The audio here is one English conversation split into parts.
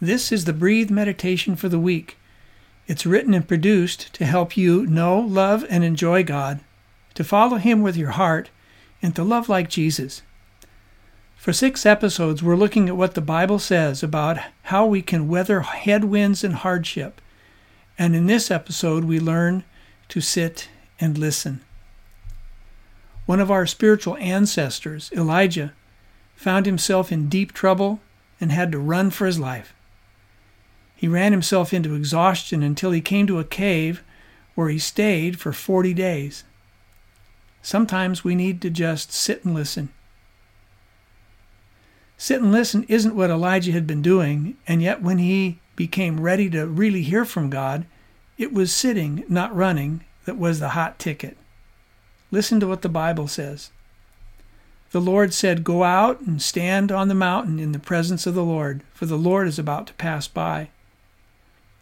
This is the Breathe Meditation for the week. It's written and produced to help you know, love, and enjoy God, to follow Him with your heart, and to love like Jesus. For six episodes, we're looking at what the Bible says about how we can weather headwinds and hardship. And in this episode, we learn to sit and listen. One of our spiritual ancestors, Elijah, found himself in deep trouble and had to run for his life. He ran himself into exhaustion until he came to a cave where he stayed for 40 days. Sometimes we need to just sit and listen. Sit and listen isn't what Elijah had been doing, and yet when he became ready to really hear from God, it was sitting, not running, that was the hot ticket. Listen to what the Bible says. The Lord said, Go out and stand on the mountain in the presence of the Lord, for the Lord is about to pass by.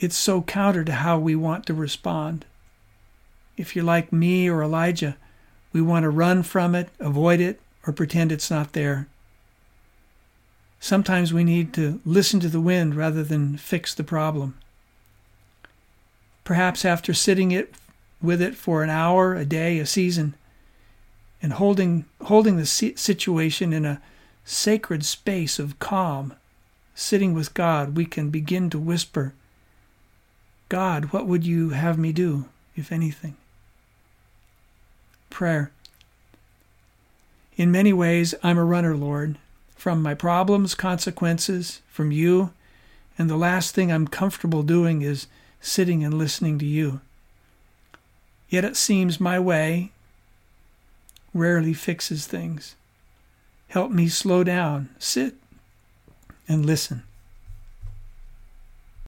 it's so counter to how we want to respond. If you're like me or Elijah, we want to run from it, avoid it, or pretend it's not there. Sometimes we need to listen to the wind rather than fix the problem. Perhaps after sitting it with it for an hour, a day, a season, and holding holding the situation in a sacred space of calm, sitting with God, we can begin to whisper God, what would you have me do, if anything? Prayer. In many ways, I'm a runner, Lord, from my problems, consequences, from you, and the last thing I'm comfortable doing is sitting and listening to you. Yet it seems my way rarely fixes things. Help me slow down, sit, and listen.